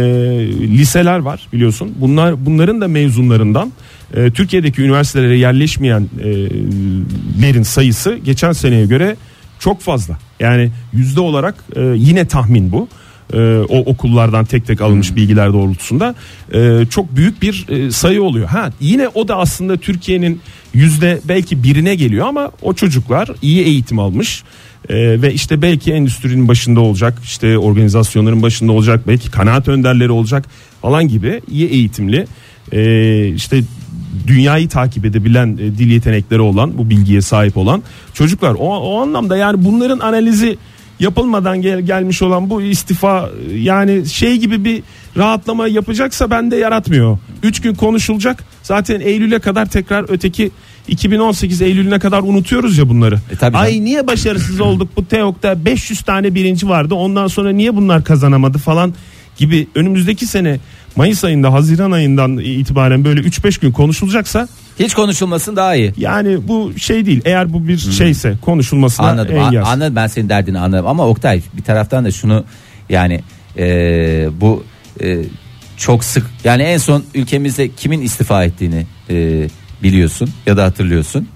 liseler var biliyorsun. Bunlar bunların da mezunlarından e, Türkiye'deki üniversitelere yerleşmeyenlerin sayısı geçen seneye göre çok fazla. Yani yüzde olarak e, yine tahmin bu. E, o okullardan tek tek alınmış bilgiler doğrultusunda e, çok büyük bir e, sayı oluyor. Ha yine o da aslında Türkiye'nin yüzde belki birine geliyor ama o çocuklar iyi eğitim almış. Ee, ve işte belki endüstrinin başında olacak işte organizasyonların başında olacak belki kanaat önderleri olacak falan gibi iyi eğitimli e, işte dünyayı takip edebilen e, dil yetenekleri olan bu bilgiye sahip olan çocuklar o, o anlamda yani bunların analizi yapılmadan gel, gelmiş olan bu istifa e, yani şey gibi bir rahatlama yapacaksa bende yaratmıyor. 3 gün konuşulacak zaten Eylül'e kadar tekrar öteki 2018 Eylül'üne kadar unutuyoruz ya bunları. E, tabii Ay niye başarısız olduk bu TEOK'ta 500 tane birinci vardı ondan sonra niye bunlar kazanamadı falan gibi önümüzdeki sene Mayıs ayında Haziran ayından itibaren böyle 3-5 gün konuşulacaksa Hiç konuşulmasın daha iyi. yani bu şey değil eğer bu bir şeyse konuşulmasına Anladım. engel. Anladım ben senin derdini anladım ama Oktay bir taraftan da şunu yani e, bu e, çok sık yani en son ülkemizde kimin istifa ettiğini e, biliyorsun ya da hatırlıyorsun.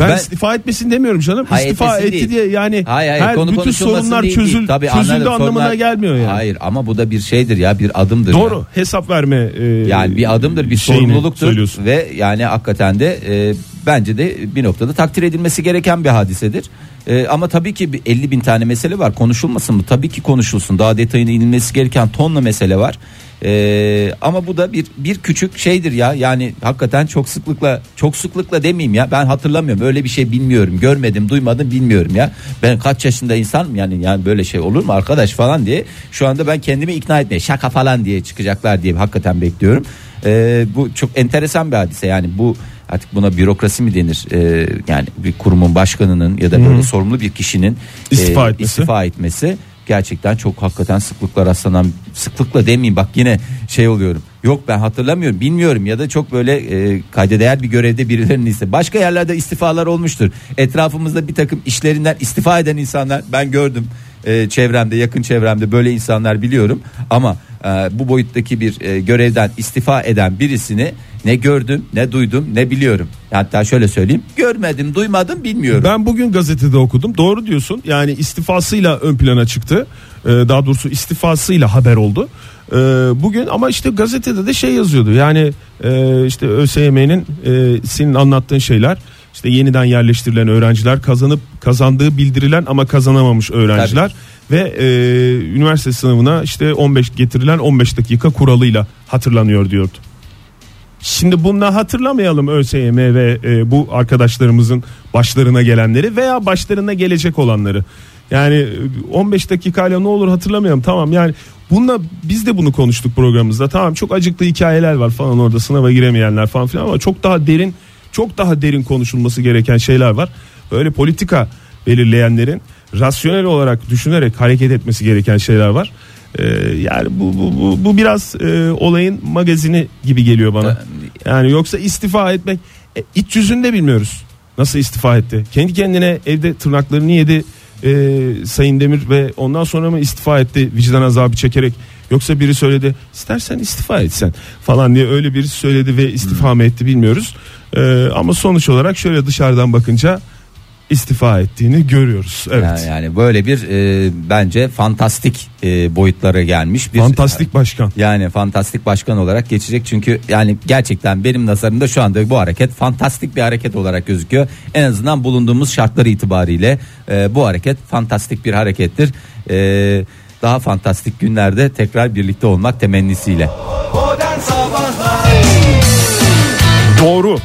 ben, ben- istifa etmesin demiyorum canım. Hayır, istifa etti değil. diye yani Hayır hayır her konu bütün sorunlar değil, çözül, değil. Tabii çözüldü anladım, anlamına sorunlar- gelmiyor yani. Hayır ama bu da bir şeydir ya bir adımdır. Doğru ya. hesap verme e, Yani bir adımdır bir sorumluluktur ve yani hakikaten de e, bence de bir noktada takdir edilmesi gereken bir hadisedir. E, ama tabii ki bir 50 bin tane mesele var konuşulmasın mı? Tabii ki konuşulsun daha detayına inilmesi gereken tonla mesele var. E, ama bu da bir bir küçük şeydir ya. Yani hakikaten çok sıklıkla çok sıklıkla demeyeyim ya. Ben hatırlamıyorum. Öyle bir şey bilmiyorum. Görmedim duymadım bilmiyorum ya. Ben kaç yaşında insanım yani yani böyle şey olur mu arkadaş falan diye. Şu anda ben kendimi ikna etmeye şaka falan diye çıkacaklar diye hakikaten bekliyorum. Ee, bu çok enteresan bir hadise. Yani bu artık buna bürokrasi mi denir? Ee, yani bir kurumun başkanının ya da böyle sorumlu bir kişinin İstifa e, etmesi. istifa etmesi gerçekten çok hakikaten sıklıkla rastlanan sıklıkla demeyeyim bak yine şey oluyorum. Yok ben hatırlamıyorum bilmiyorum ya da çok böyle e, kayda değer bir görevde birilerinin ise başka yerlerde istifalar olmuştur. Etrafımızda bir takım işlerinden istifa eden insanlar ben gördüm e, çevremde yakın çevremde böyle insanlar biliyorum ama e, bu boyuttaki bir e, görevden istifa eden birisini ne gördüm ne duydum ne biliyorum hatta şöyle söyleyeyim görmedim duymadım bilmiyorum Ben bugün gazetede okudum. Doğru diyorsun. Yani istifasıyla ön plana çıktı. Daha doğrusu istifasıyla haber oldu. Bugün ama işte gazetede de şey yazıyordu. Yani işte ÖSYM'nin e, senin anlattığın şeyler işte yeniden yerleştirilen öğrenciler kazanıp kazandığı bildirilen ama kazanamamış öğrenciler ve e, üniversite sınavına işte 15 getirilen 15 dakika kuralıyla hatırlanıyor diyordu. Şimdi bunları hatırlamayalım ÖSYM ve e, bu arkadaşlarımızın başlarına gelenleri veya başlarına gelecek olanları. Yani e, 15 dakikayla ne olur hatırlamayalım tamam yani bununla biz de bunu konuştuk programımızda tamam çok acıklı hikayeler var falan orada sınava giremeyenler falan filan ama çok daha derin çok daha derin konuşulması gereken şeyler var. Böyle politika belirleyenlerin rasyonel olarak düşünerek hareket etmesi gereken şeyler var. Ee, yani bu, bu, bu, bu biraz e, olayın magazini gibi geliyor bana. Yani yoksa istifa etmek e, iç yüzünde bilmiyoruz. Nasıl istifa etti? Kendi kendine evde tırnaklarını yedi e, Sayın Demir ve ondan sonra mı istifa etti vicdan azabı çekerek? Yoksa biri söyledi istersen istifa etsen falan diye öyle birisi söyledi ve istifa mı etti bilmiyoruz. E, ama sonuç olarak şöyle dışarıdan bakınca istifa ettiğini görüyoruz. Evet. Yani, yani böyle bir e, bence fantastik e, boyutlara gelmiş bir Fantastik başkan. yani fantastik başkan olarak geçecek çünkü yani gerçekten benim nazarımda şu anda bu hareket fantastik bir hareket olarak gözüküyor. En azından bulunduğumuz şartlar itibariyle e, bu hareket fantastik bir harekettir. E, daha fantastik günlerde tekrar birlikte olmak temennisiyle. Doğru.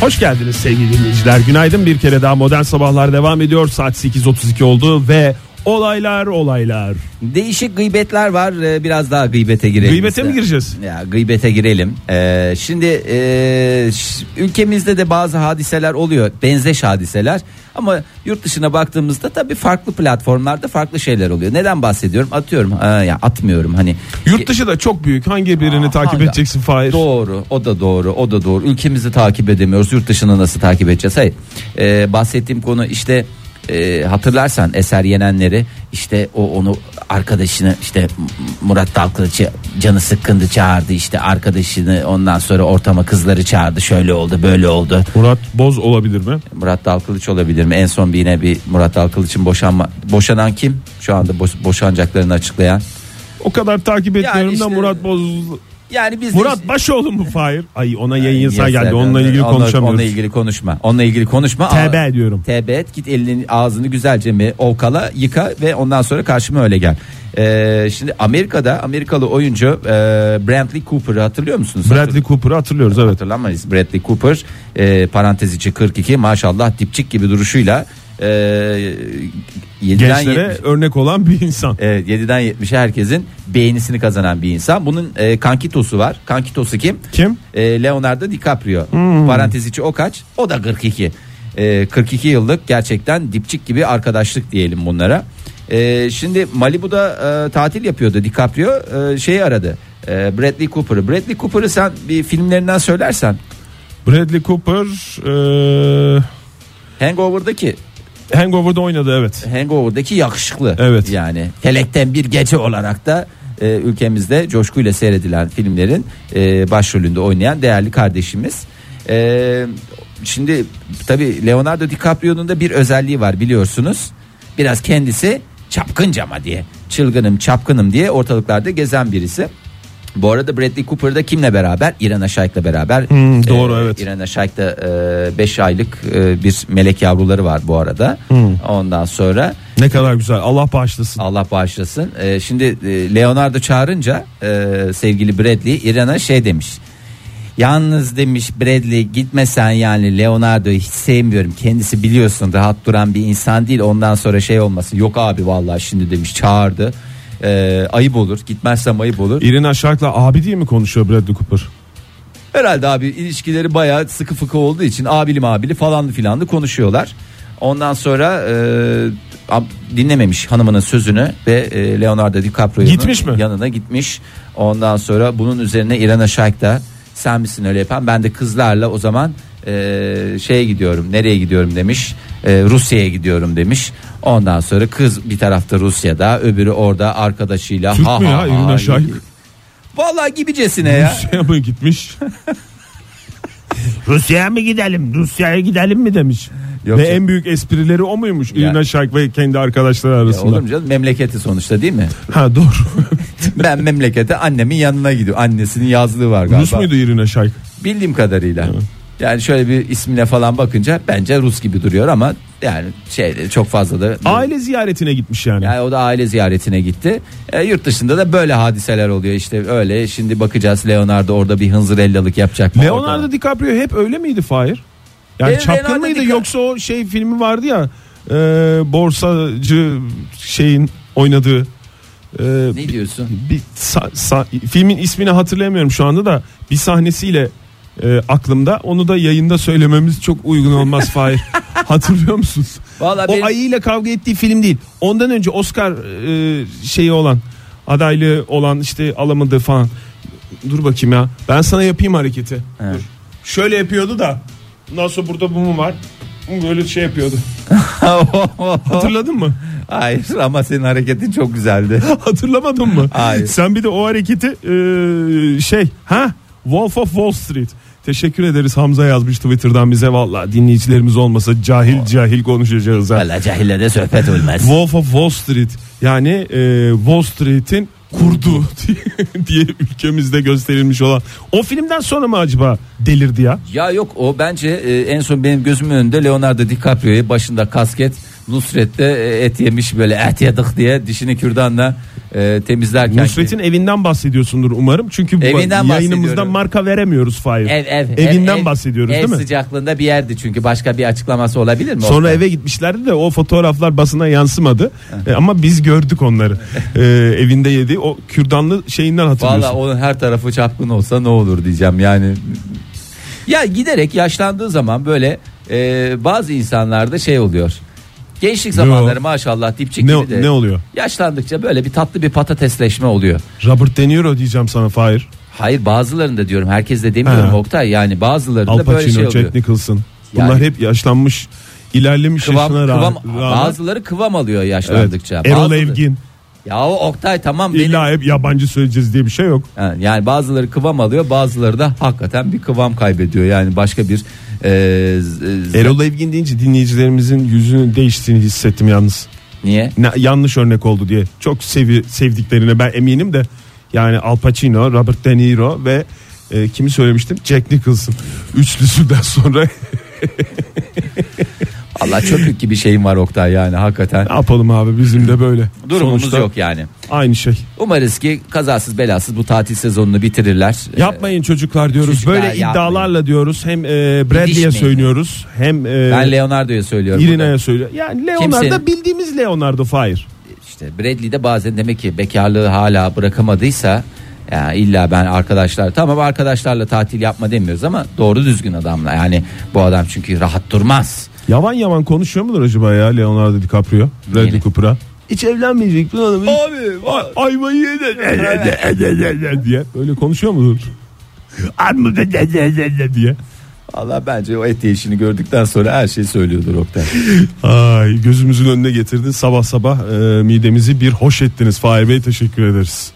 Hoş geldiniz sevgili dinleyiciler. Günaydın bir kere daha modern sabahlar devam ediyor. Saat 8.32 oldu ve Olaylar olaylar. Değişik gıybetler var. Ee, Biraz daha gıybete girelim. Gıybete mi gireceğiz? Ya gıybete girelim. Ee, şimdi e, ş- ülkemizde de bazı hadiseler oluyor. Benzeş hadiseler. Ama yurt dışına baktığımızda tabii farklı platformlarda farklı şeyler oluyor. Neden bahsediyorum? Atıyorum. Ha, ya atmıyorum hani. Yurt dışı da çok büyük. Hangi birini Aa, takip hangi- edeceksin Fahir? Doğru o da doğru o da doğru ülkemizi takip edemiyoruz yurt dışını nasıl takip edeceğiz hayır Ee, bahsettiğim konu işte e, hatırlarsan eser yenenleri işte o onu arkadaşını işte Murat Dalkılıç'ı canı sıkkındı çağırdı işte arkadaşını ondan sonra ortama kızları çağırdı şöyle oldu böyle oldu Murat Boz olabilir mi? Murat Dalkılıç olabilir mi en son bir yine bir Murat Dalkılıç'ın boşanma boşanan kim şu anda boş- boşanacaklarını açıklayan O kadar takip etmiyorum işte- da Murat Boz. Yani biz de Murat işte- Başoğlu mu Fahir? Ay ona yayın yasağı geldi. Onunla ilgili Onunla- konuşamıyoruz. Onunla ilgili konuşma. Onunla ilgili konuşma. TB diyorum. TB et git elini ağzını güzelce mi ovkala yıka ve ondan sonra karşıma öyle gel. Ee, şimdi Amerika'da Amerikalı oyuncu e, Brantley Cooper'ı hatırlıyor musunuz? Bradley Cooper'ı hatırlıyoruz evet. Hatırlamayız. Bradley Cooper e, parantez içi 42 maşallah dipçik gibi duruşuyla e, 7'den Gençlere 70 örnek olan bir insan. Evet 7'den 70'e herkesin beğenisini kazanan bir insan. Bunun e, kankitosu var. Kankitosu kim? Kim? E, Leonardo DiCaprio. Parantez içi o kaç? O da 42. E, 42 yıllık gerçekten dipçik gibi arkadaşlık diyelim bunlara. E, şimdi Malibu'da e, tatil yapıyordu DiCaprio. E, şeyi aradı. E, Bradley Cooper'ı. Bradley Cooper'ı sen bir filmlerinden söylersen. Bradley Cooper e, Hangover'daki Hangover'da oynadı evet. Hangover'daki yakışıklı. Evet. Yani Felekten bir gece olarak da e, ülkemizde coşkuyla seyredilen filmlerin e, başrolünde oynayan değerli kardeşimiz. E, şimdi tabi Leonardo DiCaprio'nun da bir özelliği var biliyorsunuz. Biraz kendisi çapkıncama diye çılgınım çapkınım diye ortalıklarda gezen birisi. Bu arada Bradley Cooper da kimle beraber? İrana Shayk'la beraber. Hmm, doğru, evet. İrana Shayk'ta 5 aylık e, bir melek yavruları var bu arada. Hmm. Ondan sonra Ne kadar güzel. Allah bağışlasın. Allah bağışlasın. E, şimdi e, Leonardo çağırınca e, sevgili Bradley İrana şey demiş. Yalnız demiş Bradley gitmesen yani Leonardo'yu hiç sevmiyorum. Kendisi biliyorsun rahat duran bir insan değil. Ondan sonra şey olmasın. Yok abi vallahi şimdi demiş çağırdı. E, ayıp olur. Gitmezsem ayıp olur. Irina Shayk'la abi diye mi konuşuyor Bradley Cooper? Herhalde abi ilişkileri bayağı sıkı fıkı olduğu için abili mabili falanlı filanlı konuşuyorlar. Ondan sonra e, dinlememiş hanımının sözünü ve e, Leonardo DiCaprio'nun Gitmiş mi? yanına gitmiş. Ondan sonra bunun üzerine İrana Shayk da sen misin öyle yapan ben de kızlarla o zaman e, şeye gidiyorum nereye gidiyorum demiş E, Rusya'ya gidiyorum demiş. Ondan sonra kız bir tarafta Rusya'da öbürü orada arkadaşıyla. Türk mü ya Irina Shayk? Vallahi gibicesine ya. Rusya'ya mı gitmiş? Rusya'ya mı gidelim? Rusya'ya gidelim mi demiş. Yok ve canım. en büyük esprileri o muymuş? Yani. Irina Shayk ve kendi arkadaşları Ya arasında. olur mu canım memleketi sonuçta değil mi? Ha doğru. Ben memlekete annemin yanına gidiyorum. Annesinin yazlığı var galiba. Rus muydu Irina Shayk? Bildiğim kadarıyla. Yani şöyle bir ismine falan bakınca bence Rus gibi duruyor ama yani şey çok fazla da Aile ziyaretine gitmiş yani. yani o da aile ziyaretine gitti. E, yurt dışında da böyle hadiseler oluyor işte öyle. Şimdi bakacağız Leonardo orada bir hınzırellalık yapacak mı? Leonardo Orada- DiCaprio hep öyle miydi Fahir? Yani Benim çapkın Leonardo mıydı DiCaprio- yoksa o şey filmi vardı ya e, borsacı şeyin oynadığı e, Ne diyorsun? bir sa- sa- filmin ismini hatırlayamıyorum şu anda da bir sahnesiyle e, aklımda onu da yayında söylememiz çok uygun olmaz Fahir. Hatırlıyor musunuz? Vallahi o benim- ayıyla kavga ettiği film değil. Ondan önce Oscar e, şeyi olan adaylığı olan işte alamadığı falan. Dur bakayım ya. Ben sana yapayım hareketi. He. Dur. Şöyle yapıyordu da. Sonra burada bu mu var? Böyle şey yapıyordu. Hatırladın mı? Hayır ama senin hareketin çok güzeldi. Hatırlamadın mı? Hayır. Sen bir de o hareketi e, şey ha Wolf of Wall Street. Teşekkür ederiz Hamza yazmış Twitter'dan bize valla dinleyicilerimiz olmasa cahil cahil konuşacağız. Valla cahille de sohbet olmaz. Wolf of Wall Street yani e, Wall Street'in kurdu diye, ülkemizde gösterilmiş olan o filmden sonra mı acaba delirdi ya. Ya yok o bence e, en son benim gözümün önünde Leonardo DiCaprio'yu başında kasket Nusret'te e, et yemiş böyle et yedik diye dişini kürdanla e, temizlerken. Nusret'in evinden bahsediyorsundur umarım. Çünkü bu Evinden bahsediyorum. marka veremiyoruz Fahir. Ev ev. Evinden ev, ev, bahsediyoruz ev değil mi? sıcaklığında bir yerdi çünkü başka bir açıklaması olabilir mi? Sonra Oktay? eve gitmişlerdi de o fotoğraflar basına yansımadı. E, ama biz gördük onları. E, evinde yedi o kürdanlı şeyinden hatırlıyorsun. Valla onun her tarafı çapkın olsa ne olur diyeceğim yani. Ya giderek yaşlandığı zaman böyle e, bazı insanlarda şey oluyor. Gençlik zamanları maşallah dipçik Ne- gibi de. ne oluyor? Yaşlandıkça böyle bir tatlı bir patatesleşme oluyor. Robert De Niro diyeceğim sana Fahir. Hayır bazılarında diyorum herkes de demiyorum Ha. Oktay yani bazılarında Al böyle Pacino, şey oluyor. Jack Nicholson. Yani- Bunlar hep yaşlanmış, ilerlemiş Kıvam, yaşına kıvam, rağmen. bazıları kıvam alıyor Evet. yaşlandıkça. Erol Bazıları- Evgin. Ya o Oktay tamam benim. İlla hep yabancı söyleyeceğiz diye bir şey yok. Ha, Yani bazıları kıvam alıyor bazıları da hakikaten bir kıvam kaybediyor. Yani başka bir e, z- Erol Evgin deyince dinleyicilerimizin yüzünün değiştiğini hissettim yalnız. niye? Ne, yanlış örnek oldu diye. Çok sevi, sevdiklerine ben eminim de. Yani Al Pacino, Robert De Niro ve e, kimi söylemiştim? Jack Nicholson. Üçlüsünden sonra Allah çöplük gibi şeyim var Oktay yani hakikaten. ne yapalım abi bizim de böyle. Durumumuz Sonuçta yok yani. Aynı şey. Umarız ki kazasız belasız bu tatil sezonunu bitirirler. Yapmayın çocuklar diyoruz. Çocuklar böyle yapmayın. iddialar diyoruz. Hem e, Bradley'e söylüyoruz. Hem e, Ben Leonardo'ya söylüyorum. Irina'ya burada. söylüyor. Yani Leonardo Kimsenin- bildiğimiz Leonardo Fahir. İşte Bradley de bazen demek ki bekarlığı hala bırakamadıysa ya illa ben arkadaşlar tamam arkadaşlarla tatil yapma demiyoruz ama doğru düzgün adamla yani bu adam çünkü rahat durmaz. Yavan yavan konuşuyor mudur acaba ya Leonardo DiCaprio? Bradley? Cooper'a. Hiç evlenmeyecek bu adam. Abi ayvayı yedi diye. Öyle konuşuyor mudur? Armut diye. Allah bence o et işini gördükten sonra her şeyi söylüyordur Oktay. Ay gözümüzün önüne getirdin sabah sabah e, midemizi bir hoş ettiniz Fahir Bey teşekkür ederiz.